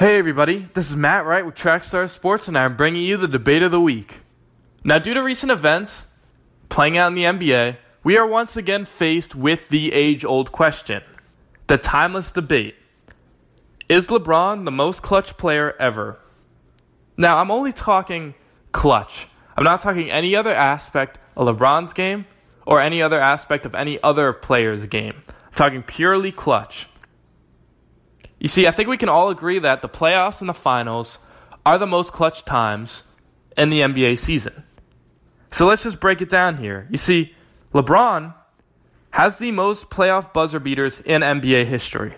Hey everybody, this is Matt Wright with Trackstar Sports, and I'm bringing you the debate of the week. Now, due to recent events playing out in the NBA, we are once again faced with the age old question the timeless debate Is LeBron the most clutch player ever? Now, I'm only talking clutch. I'm not talking any other aspect of LeBron's game or any other aspect of any other player's game. I'm talking purely clutch. You see, I think we can all agree that the playoffs and the finals are the most clutch times in the NBA season. So let's just break it down here. You see, LeBron has the most playoff buzzer beaters in NBA history.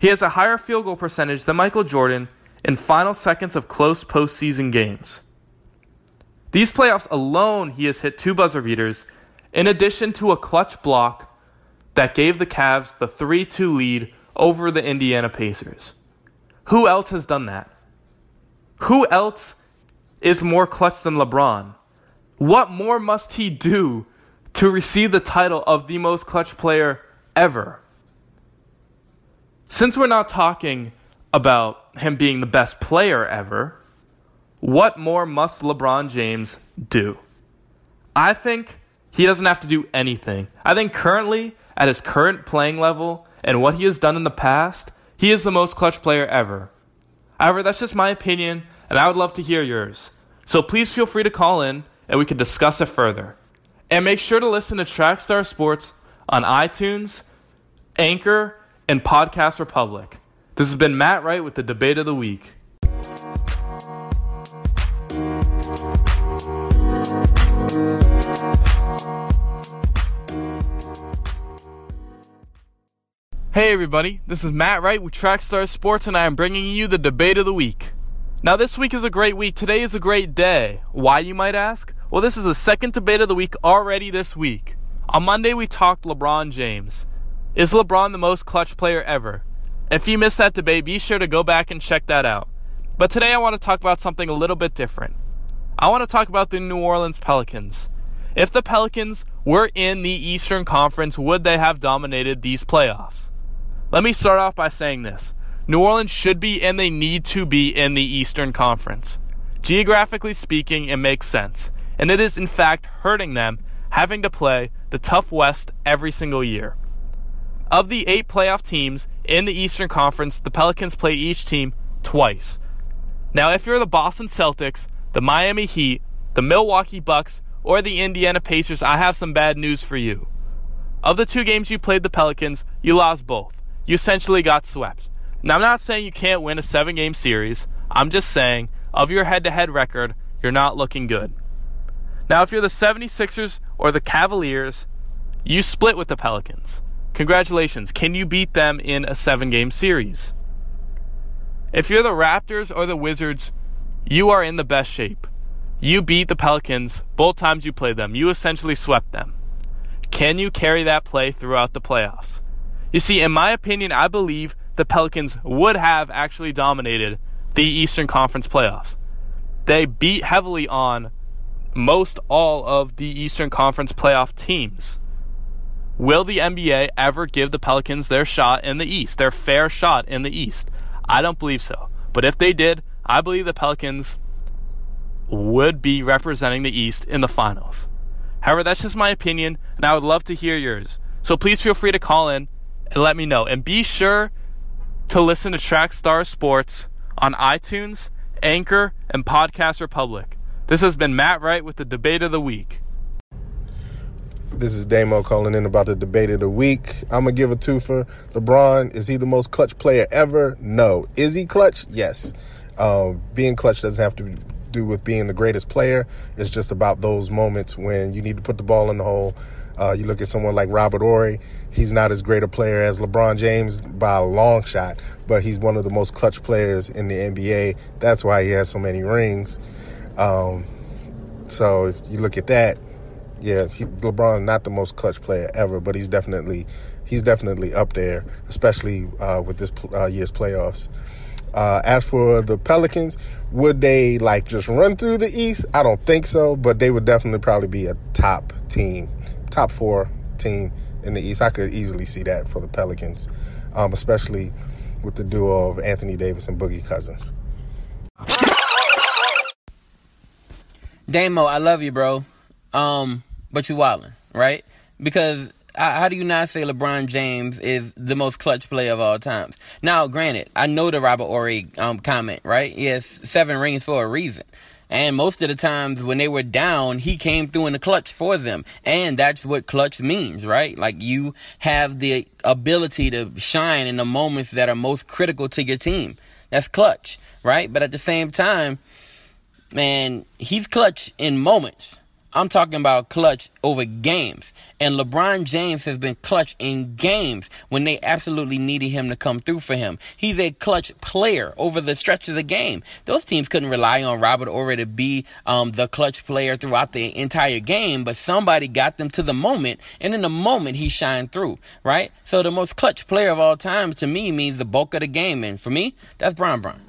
He has a higher field goal percentage than Michael Jordan in final seconds of close postseason games. These playoffs alone, he has hit two buzzer beaters, in addition to a clutch block that gave the Cavs the 3 2 lead over the Indiana Pacers. Who else has done that? Who else is more clutch than LeBron? What more must he do to receive the title of the most clutch player ever? Since we're not talking about him being the best player ever, what more must LeBron James do? I think he doesn't have to do anything. I think currently, at his current playing level, and what he has done in the past, he is the most clutch player ever. However, that's just my opinion, and I would love to hear yours. So please feel free to call in and we can discuss it further. And make sure to listen to Trackstar Sports on iTunes, Anchor, and Podcast Republic. This has been Matt Wright with the Debate of the Week. Hey everybody, this is Matt Wright with Trackstar Sports, and I am bringing you the debate of the week. Now, this week is a great week. Today is a great day. Why, you might ask? Well, this is the second debate of the week already this week. On Monday, we talked LeBron James. Is LeBron the most clutch player ever? If you missed that debate, be sure to go back and check that out. But today, I want to talk about something a little bit different. I want to talk about the New Orleans Pelicans. If the Pelicans were in the Eastern Conference, would they have dominated these playoffs? Let me start off by saying this New Orleans should be and they need to be in the Eastern Conference. Geographically speaking, it makes sense. And it is, in fact, hurting them having to play the tough West every single year. Of the eight playoff teams in the Eastern Conference, the Pelicans play each team twice. Now, if you're the Boston Celtics, the Miami Heat, the Milwaukee Bucks, or the Indiana Pacers, I have some bad news for you. Of the two games you played the Pelicans, you lost both you essentially got swept. Now, I'm not saying you can't win a seven game series. I'm just saying, of your head to head record, you're not looking good. Now, if you're the 76ers or the Cavaliers, you split with the Pelicans. Congratulations. Can you beat them in a seven game series? If you're the Raptors or the Wizards, you are in the best shape. You beat the Pelicans both times you played them. You essentially swept them. Can you carry that play throughout the playoffs? You see, in my opinion, I believe the Pelicans would have actually dominated the Eastern Conference playoffs. They beat heavily on most all of the Eastern Conference playoff teams. Will the NBA ever give the Pelicans their shot in the East, their fair shot in the East? I don't believe so. But if they did, I believe the Pelicans would be representing the East in the finals. However, that's just my opinion, and I would love to hear yours. So please feel free to call in and let me know. And be sure to listen to Trackstar Sports on iTunes, Anchor, and Podcast Republic. This has been Matt Wright with the Debate of the Week. This is Damo calling in about the debate of the week. I'm gonna give a two for LeBron. Is he the most clutch player ever? No. Is he clutch? Yes. Uh, being clutch doesn't have to do with being the greatest player. It's just about those moments when you need to put the ball in the hole uh, you look at someone like Robert Horry, he's not as great a player as LeBron James by a long shot, but he's one of the most clutch players in the NBA. That's why he has so many rings. Um, so if you look at that, yeah, he, LeBron not the most clutch player ever, but he's definitely he's definitely up there, especially uh, with this uh, year's playoffs. Uh, as for the Pelicans, would they like just run through the East? I don't think so, but they would definitely probably be a top team top four team in the East. I could easily see that for the Pelicans, um, especially with the duo of Anthony Davis and Boogie Cousins. Damo, I love you, bro. Um, but you wildin', right? Because how do you not say LeBron James is the most clutch player of all times? Now, granted, I know the Robert Horry um, comment, right? Yes, seven rings for a reason. And most of the times when they were down, he came through in the clutch for them. And that's what clutch means, right? Like you have the ability to shine in the moments that are most critical to your team. That's clutch, right? But at the same time, man, he's clutch in moments. I'm talking about clutch over games. And LeBron James has been clutch in games when they absolutely needed him to come through for him. He's a clutch player over the stretch of the game. Those teams couldn't rely on Robert Horry to be um, the clutch player throughout the entire game, but somebody got them to the moment, and in the moment he shined through, right? So the most clutch player of all time to me means the bulk of the game, and for me, that's Bron Bron.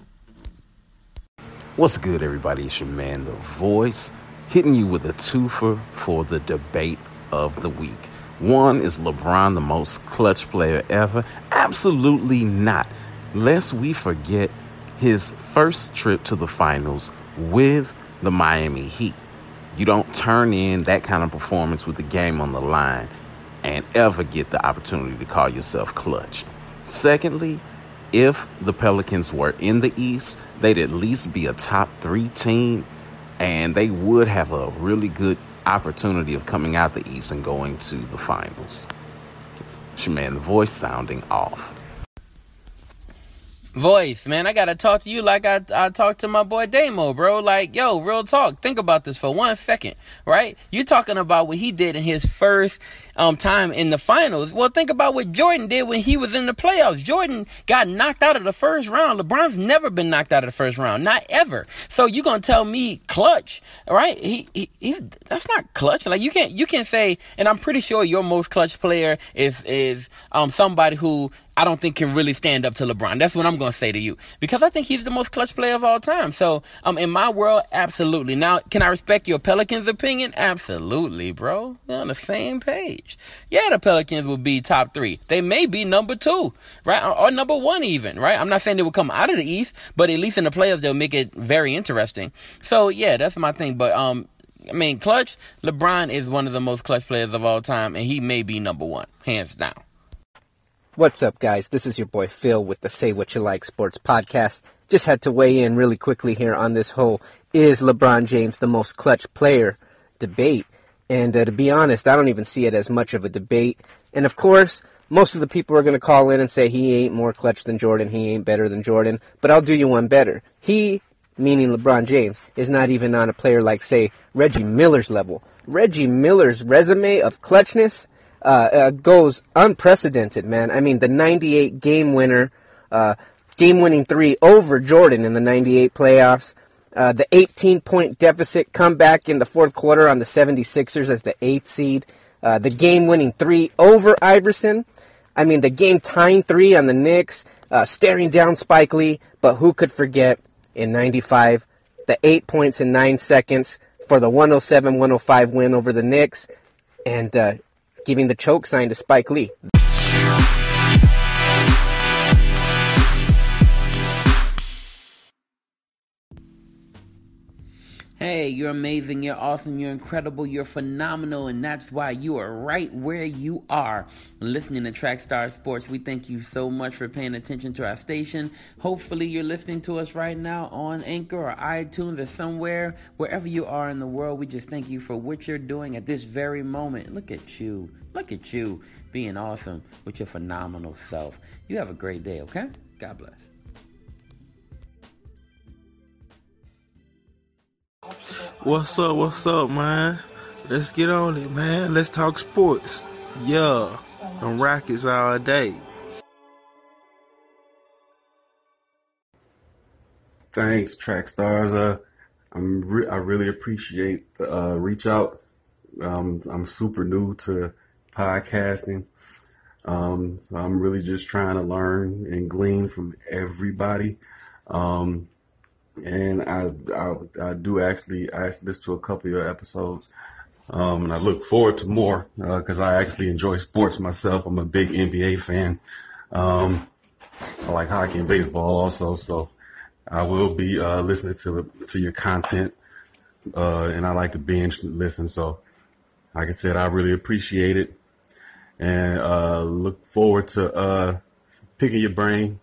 What's good, everybody? It's your man, The Voice, hitting you with a twofer for the debate of the week. One is LeBron the most clutch player ever? Absolutely not. Lest we forget his first trip to the finals with the Miami Heat. You don't turn in that kind of performance with the game on the line and ever get the opportunity to call yourself clutch. Secondly, if the Pelicans were in the East, they'd at least be a top three team and they would have a really good opportunity of coming out the East and going to the finals. Man, the voice sounding off. Voice, man, I gotta talk to you like I I talked to my boy Damo, bro. Like, yo, real talk. Think about this for one second, right? You're talking about what he did in his first um, time in the finals. Well, think about what Jordan did when he was in the playoffs. Jordan got knocked out of the first round. LeBron's never been knocked out of the first round, not ever. So you gonna tell me clutch, right? He, he, he that's not clutch. Like you can't you can say, and I'm pretty sure your most clutch player is is um somebody who I don't think can really stand up to LeBron. That's what I'm going to say to you because I think he's the most clutch player of all time. So, um, in my world, absolutely. Now, can I respect your Pelicans opinion? Absolutely, bro. We're on the same page. Yeah, the Pelicans will be top three. They may be number two, right, or, or number one even, right? I'm not saying they will come out of the East, but at least in the playoffs they'll make it very interesting. So, yeah, that's my thing. But um, I mean, clutch. LeBron is one of the most clutch players of all time, and he may be number one, hands down. What's up, guys? This is your boy Phil with the Say What You Like Sports Podcast. Just had to weigh in really quickly here on this whole is LeBron James the most clutch player debate. And uh, to be honest, I don't even see it as much of a debate. And of course, most of the people are going to call in and say he ain't more clutch than Jordan, he ain't better than Jordan. But I'll do you one better. He, meaning LeBron James, is not even on a player like, say, Reggie Miller's level. Reggie Miller's resume of clutchness uh, uh, goes unprecedented, man. I mean, the 98 game winner, uh, game winning three over Jordan in the 98 playoffs. Uh, the 18 point deficit comeback in the fourth quarter on the 76ers as the eighth seed. Uh, the game winning three over Iverson. I mean, the game tying three on the Knicks, uh, staring down Spike Lee. But who could forget in 95, the eight points in nine seconds for the 107 105 win over the Knicks. And uh, giving the choke sign to Spike Lee. Hey, you're amazing, you're awesome, you're incredible, you're phenomenal, and that's why you are right where you are listening to Trackstar Sports. We thank you so much for paying attention to our station. Hopefully, you're listening to us right now on Anchor or iTunes or somewhere, wherever you are in the world. We just thank you for what you're doing at this very moment. Look at you. Look at you being awesome with your phenomenal self. You have a great day, okay? God bless. What's up? What's up, man? Let's get on it, man. Let's talk sports. Yeah, and Rockets all day. Thanks, track stars. Uh, I'm re- I really appreciate the uh, reach out. Um, I'm super new to podcasting. Um, so I'm really just trying to learn and glean from everybody. Um, and I, I, I do actually I listen to a couple of your episodes, um, and I look forward to more because uh, I actually enjoy sports myself. I'm a big NBA fan, um, I like hockey and baseball also, so I will be uh, listening to to your content, uh, and I like to binge listen. So, like I said, I really appreciate it, and uh, look forward to uh, picking your brain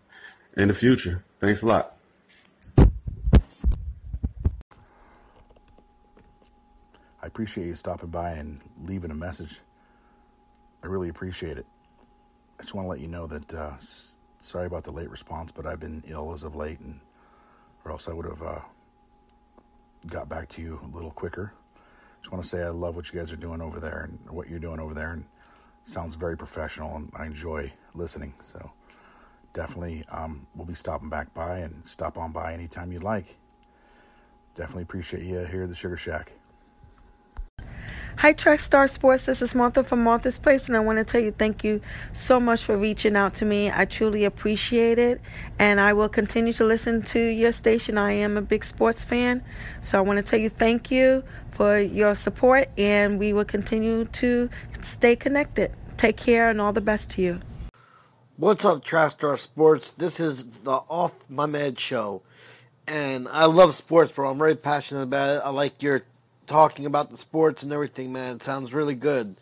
in the future. Thanks a lot. Appreciate you stopping by and leaving a message. I really appreciate it. I just want to let you know that uh, sorry about the late response, but I've been ill as of late, and or else I would have uh, got back to you a little quicker. Just want to say I love what you guys are doing over there and what you're doing over there, and sounds very professional, and I enjoy listening. So definitely, um, we'll be stopping back by and stop on by anytime you'd like. Definitely appreciate you here at the Sugar Shack. Hi, Track Star Sports. This is Martha from Martha's Place, and I want to tell you thank you so much for reaching out to me. I truly appreciate it, and I will continue to listen to your station. I am a big sports fan, so I want to tell you thank you for your support, and we will continue to stay connected. Take care, and all the best to you. What's up, Track Star Sports? This is the Off My Med show, and I love sports, bro. I'm very passionate about it. I like your talking about the sports and everything, man. It sounds really good.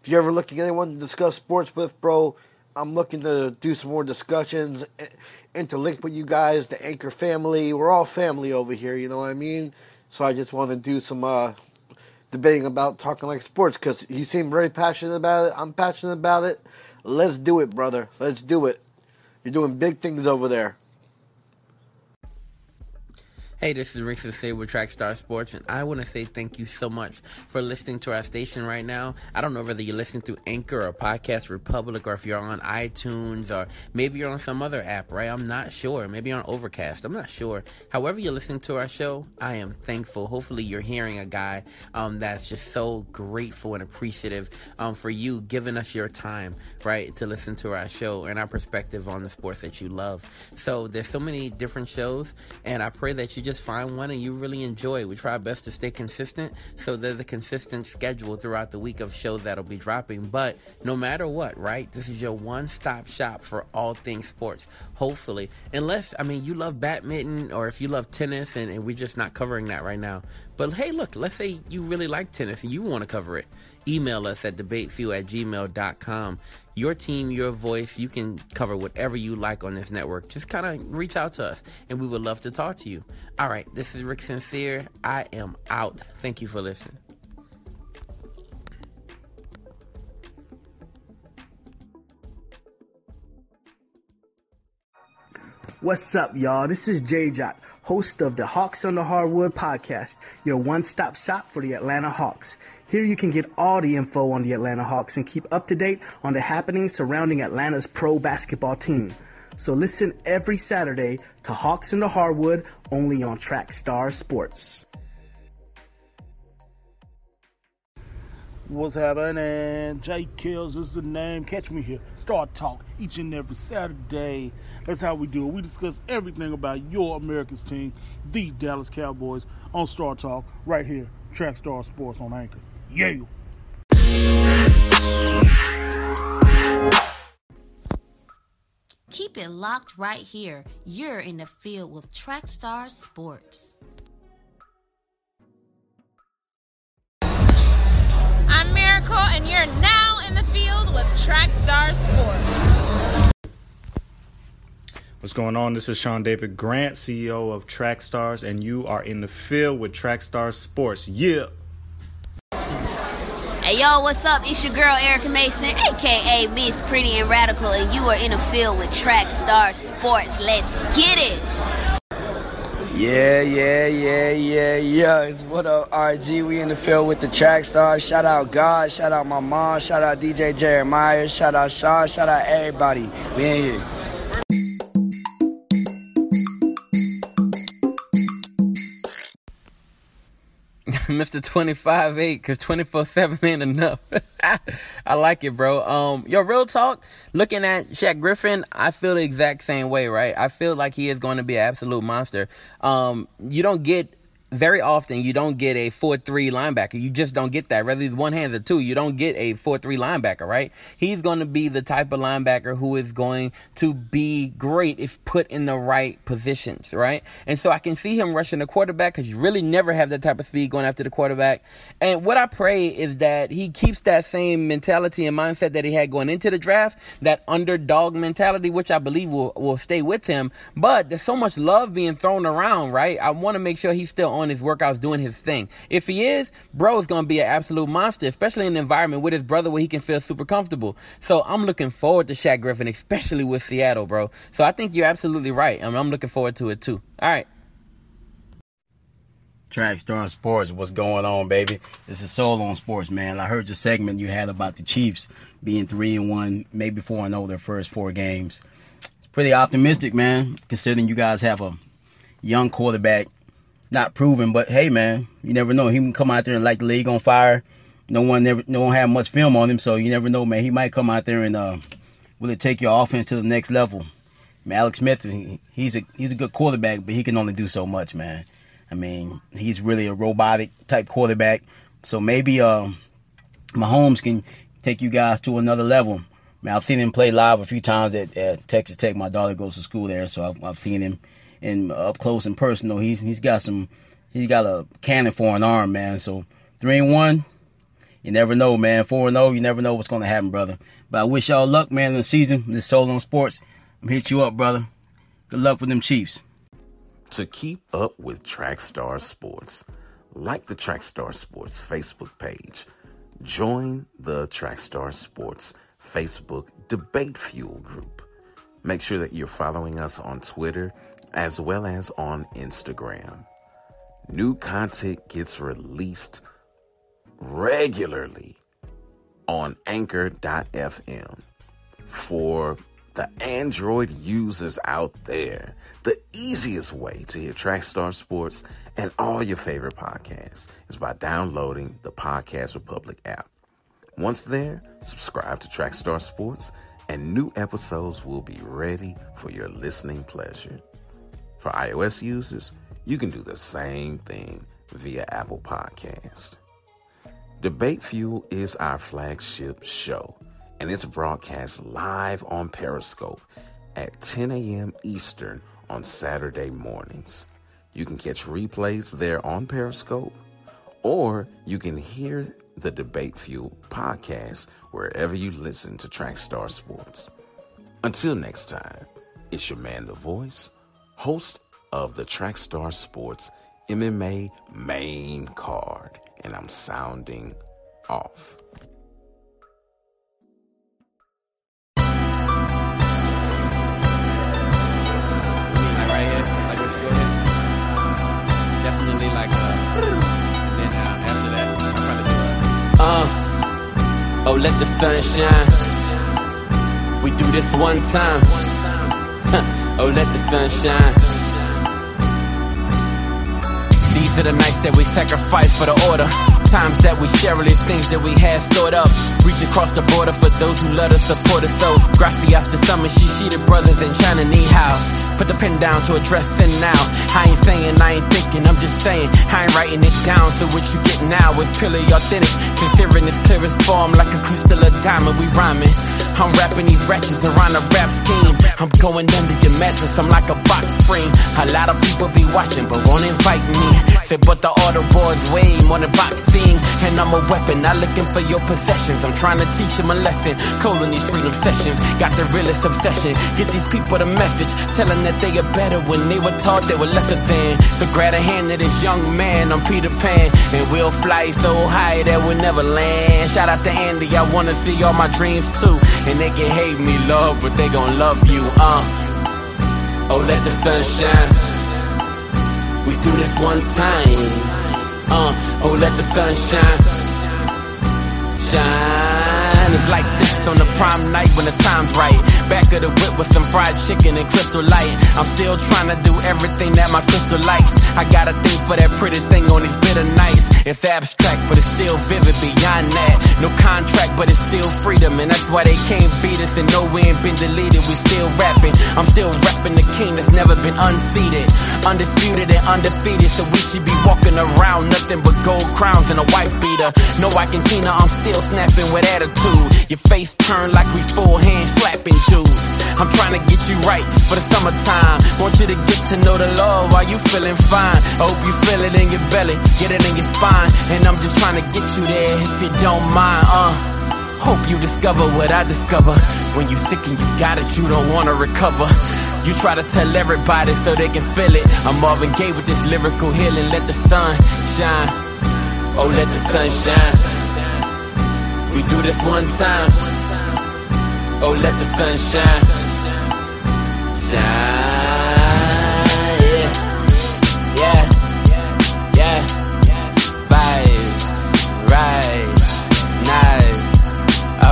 If you're ever looking at anyone to discuss sports with, bro, I'm looking to do some more discussions, eh, interlink with you guys, the Anchor family. We're all family over here, you know what I mean? So I just want to do some uh, debating about talking like sports because you seem very passionate about it. I'm passionate about it. Let's do it, brother. Let's do it. You're doing big things over there. Hey, this is Rick Say with Trackstar Sports, and I want to say thank you so much for listening to our station right now. I don't know whether you're listening through Anchor or Podcast Republic, or if you're on iTunes, or maybe you're on some other app, right? I'm not sure. Maybe on Overcast. I'm not sure. However, you're listening to our show, I am thankful. Hopefully, you're hearing a guy um, that's just so grateful and appreciative um, for you giving us your time, right, to listen to our show and our perspective on the sports that you love. So, there's so many different shows, and I pray that you just find one and you really enjoy. We try our best to stay consistent, so there's a consistent schedule throughout the week of shows that'll be dropping. But no matter what, right? This is your one-stop shop for all things sports. Hopefully, unless I mean you love badminton or if you love tennis, and, and we're just not covering that right now. But hey, look, let's say you really like tennis and you want to cover it. Email us at debatefuel at gmail.com. Your team, your voice, you can cover whatever you like on this network. Just kind of reach out to us and we would love to talk to you. All right, this is Rick Sincere. I am out. Thank you for listening. What's up, y'all? This is Jay Jock, host of the Hawks on the Hardwood podcast, your one stop shop for the Atlanta Hawks. Here you can get all the info on the Atlanta Hawks and keep up to date on the happenings surrounding Atlanta's pro basketball team. So listen every Saturday to Hawks on the Hardwood only on Trackstar Sports. What's happening? Jay Kills is the name. Catch me here. Star Talk each and every Saturday. That's how we do it. We discuss everything about your America's team, the Dallas Cowboys, on Star Talk right here, Track Star Sports on Anchor. Yeah. Keep it locked right here. You're in the field with Trackstar Sports. Miracle, and you're now in the field with Trackstar Sports. What's going on? This is Sean David Grant, CEO of Trackstars, and you are in the field with Trackstar Sports. Yeah. Hey yo, what's up? It's your girl Erica Mason, aka Miss Pretty and Radical, and you are in the field with Trackstar Sports. Let's get it! Yeah, yeah, yeah, yeah, yeah. It's what up, RG? We in the field with the track stars. Shout out God, shout out my mom, shout out DJ Jeremiah, shout out Sean, shout out everybody. We in here. Mr. 25 8, because 24 7 ain't enough. I like it, bro. Um, yo, real talk, looking at Shaq Griffin, I feel the exact same way, right? I feel like he is going to be an absolute monster. Um, you don't get very often you don't get a 4-3 linebacker. You just don't get that. Whether he's one hands or two, you don't get a 4-3 linebacker, right? He's going to be the type of linebacker who is going to be great if put in the right positions, right? And so I can see him rushing the quarterback because you really never have that type of speed going after the quarterback. And what I pray is that he keeps that same mentality and mindset that he had going into the draft, that underdog mentality, which I believe will, will stay with him. But there's so much love being thrown around, right? I want to make sure he's still on his workouts doing his thing. If he is, bro is going to be an absolute monster, especially in an environment with his brother where he can feel super comfortable. So I'm looking forward to Shaq Griffin, especially with Seattle, bro. So I think you're absolutely right. I I'm looking forward to it too. All right. Track Star Sports, what's going on, baby? This is Soul on Sports, man. I heard the segment you had about the Chiefs being three and one, maybe four and zero oh their first four games. It's pretty optimistic, man, considering you guys have a young quarterback, not proven, but hey, man, you never know. He can come out there and light the league on fire. No one never, no one have much film on him, so you never know, man. He might come out there and uh, will it take your offense to the next level. I mean, Alex Smith, he's a he's a good quarterback, but he can only do so much, man. I mean, he's really a robotic type quarterback. So maybe uh, Mahomes can take you guys to another level. I mean, I've seen him play live a few times at, at Texas Tech. My daughter goes to school there, so I've, I've seen him in up close and personal. He's he's got some he's got a cannon for an arm, man. So three and one, you never know, man. Four and zero, oh, you never know what's gonna happen, brother. But I wish y'all luck, man, in the season. This Soul on Sports. I'm hit you up, brother. Good luck with them Chiefs. To keep up with Trackstar Sports, like the Trackstar Sports Facebook page. Join the Trackstar Sports Facebook Debate Fuel group. Make sure that you're following us on Twitter as well as on Instagram. New content gets released regularly on anchor.fm for the Android users out there, the easiest way to hear Trackstar Sports and all your favorite podcasts is by downloading the Podcast Republic app. Once there, subscribe to Trackstar Sports, and new episodes will be ready for your listening pleasure. For iOS users, you can do the same thing via Apple Podcast. Debate Fuel is our flagship show and it's broadcast live on Periscope at 10 a.m. Eastern on Saturday mornings. You can catch replays there on Periscope, or you can hear the Debate Fuel podcast wherever you listen to Trackstar Sports. Until next time, it's your man, The Voice, host of the Trackstar Sports MMA main card, and I'm sounding off. definitely like. Then uh, after that, I probably do a. Uh, oh, let the sun shine. We do this one time. Oh, let the sun shine. These are the nights that we sacrifice for the order. Times that we share these things that we had stored up. Reach across the border for those who love us, support us. So, gracias to some she, she the brothers in China, ni hao. Put the pen down to address it now. I ain't saying I ain't thinking, I'm just saying I ain't writing it down. So what you get now is purely authentic. Sincere in its clearest form, like a crystal of diamond. We rhyming. I'm rapping these ratchets around a rap scheme. I'm going under your mattress, I'm like a box spring. A lot of people be watching, but won't invite me. Say, but the order board's way more than boxing. And I'm a weapon, not looking for your possessions. I'm trying to teach them a lesson. Calling these freedom sessions. Got the realest obsession. Get these people the message. Telling that they are better when they were taught they were lesser than. So grab a hand of this young man, I'm Peter Pan, and we'll fly so high that we'll never land. Shout out to Andy, I wanna see all my dreams too. And they can hate me, love, but they gon' love you, uh. Oh, let the sun shine. We do this one time. Uh, oh, let the sun shine. Shine. It's like this on the prime night when the time's right. Back of the whip with some fried chicken and crystal light. I'm still trying to do everything that my crystal likes. I got a thing for that pretty thing on these bitter nights. It's abstract, but it's still vivid beyond that. No contract, but it's still freedom. And that's why they can't beat us. And no, we ain't been deleted. We still rapping. I'm still rapping the king that's never been unseated. Undisputed and undefeated. So we should be walking around nothing but gold crowns and a wife beater. No, I can Tina, I'm still snapping with attitude. Your face turned like we full hand slapping dudes. I'm trying to get you right for the summertime. Want you to get to know the love while you feeling fine. Hope you feel it in your belly, get it in your spine. And I'm just trying to get you there if you don't mind, uh. Hope you discover what I discover. When you sick and you got it, you don't wanna recover. You try to tell everybody so they can feel it. I'm Marvin Gaye with this lyrical healing. Let the sun shine. Oh, let the sun shine. We do this one time. Oh, let the sun shine.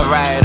Right.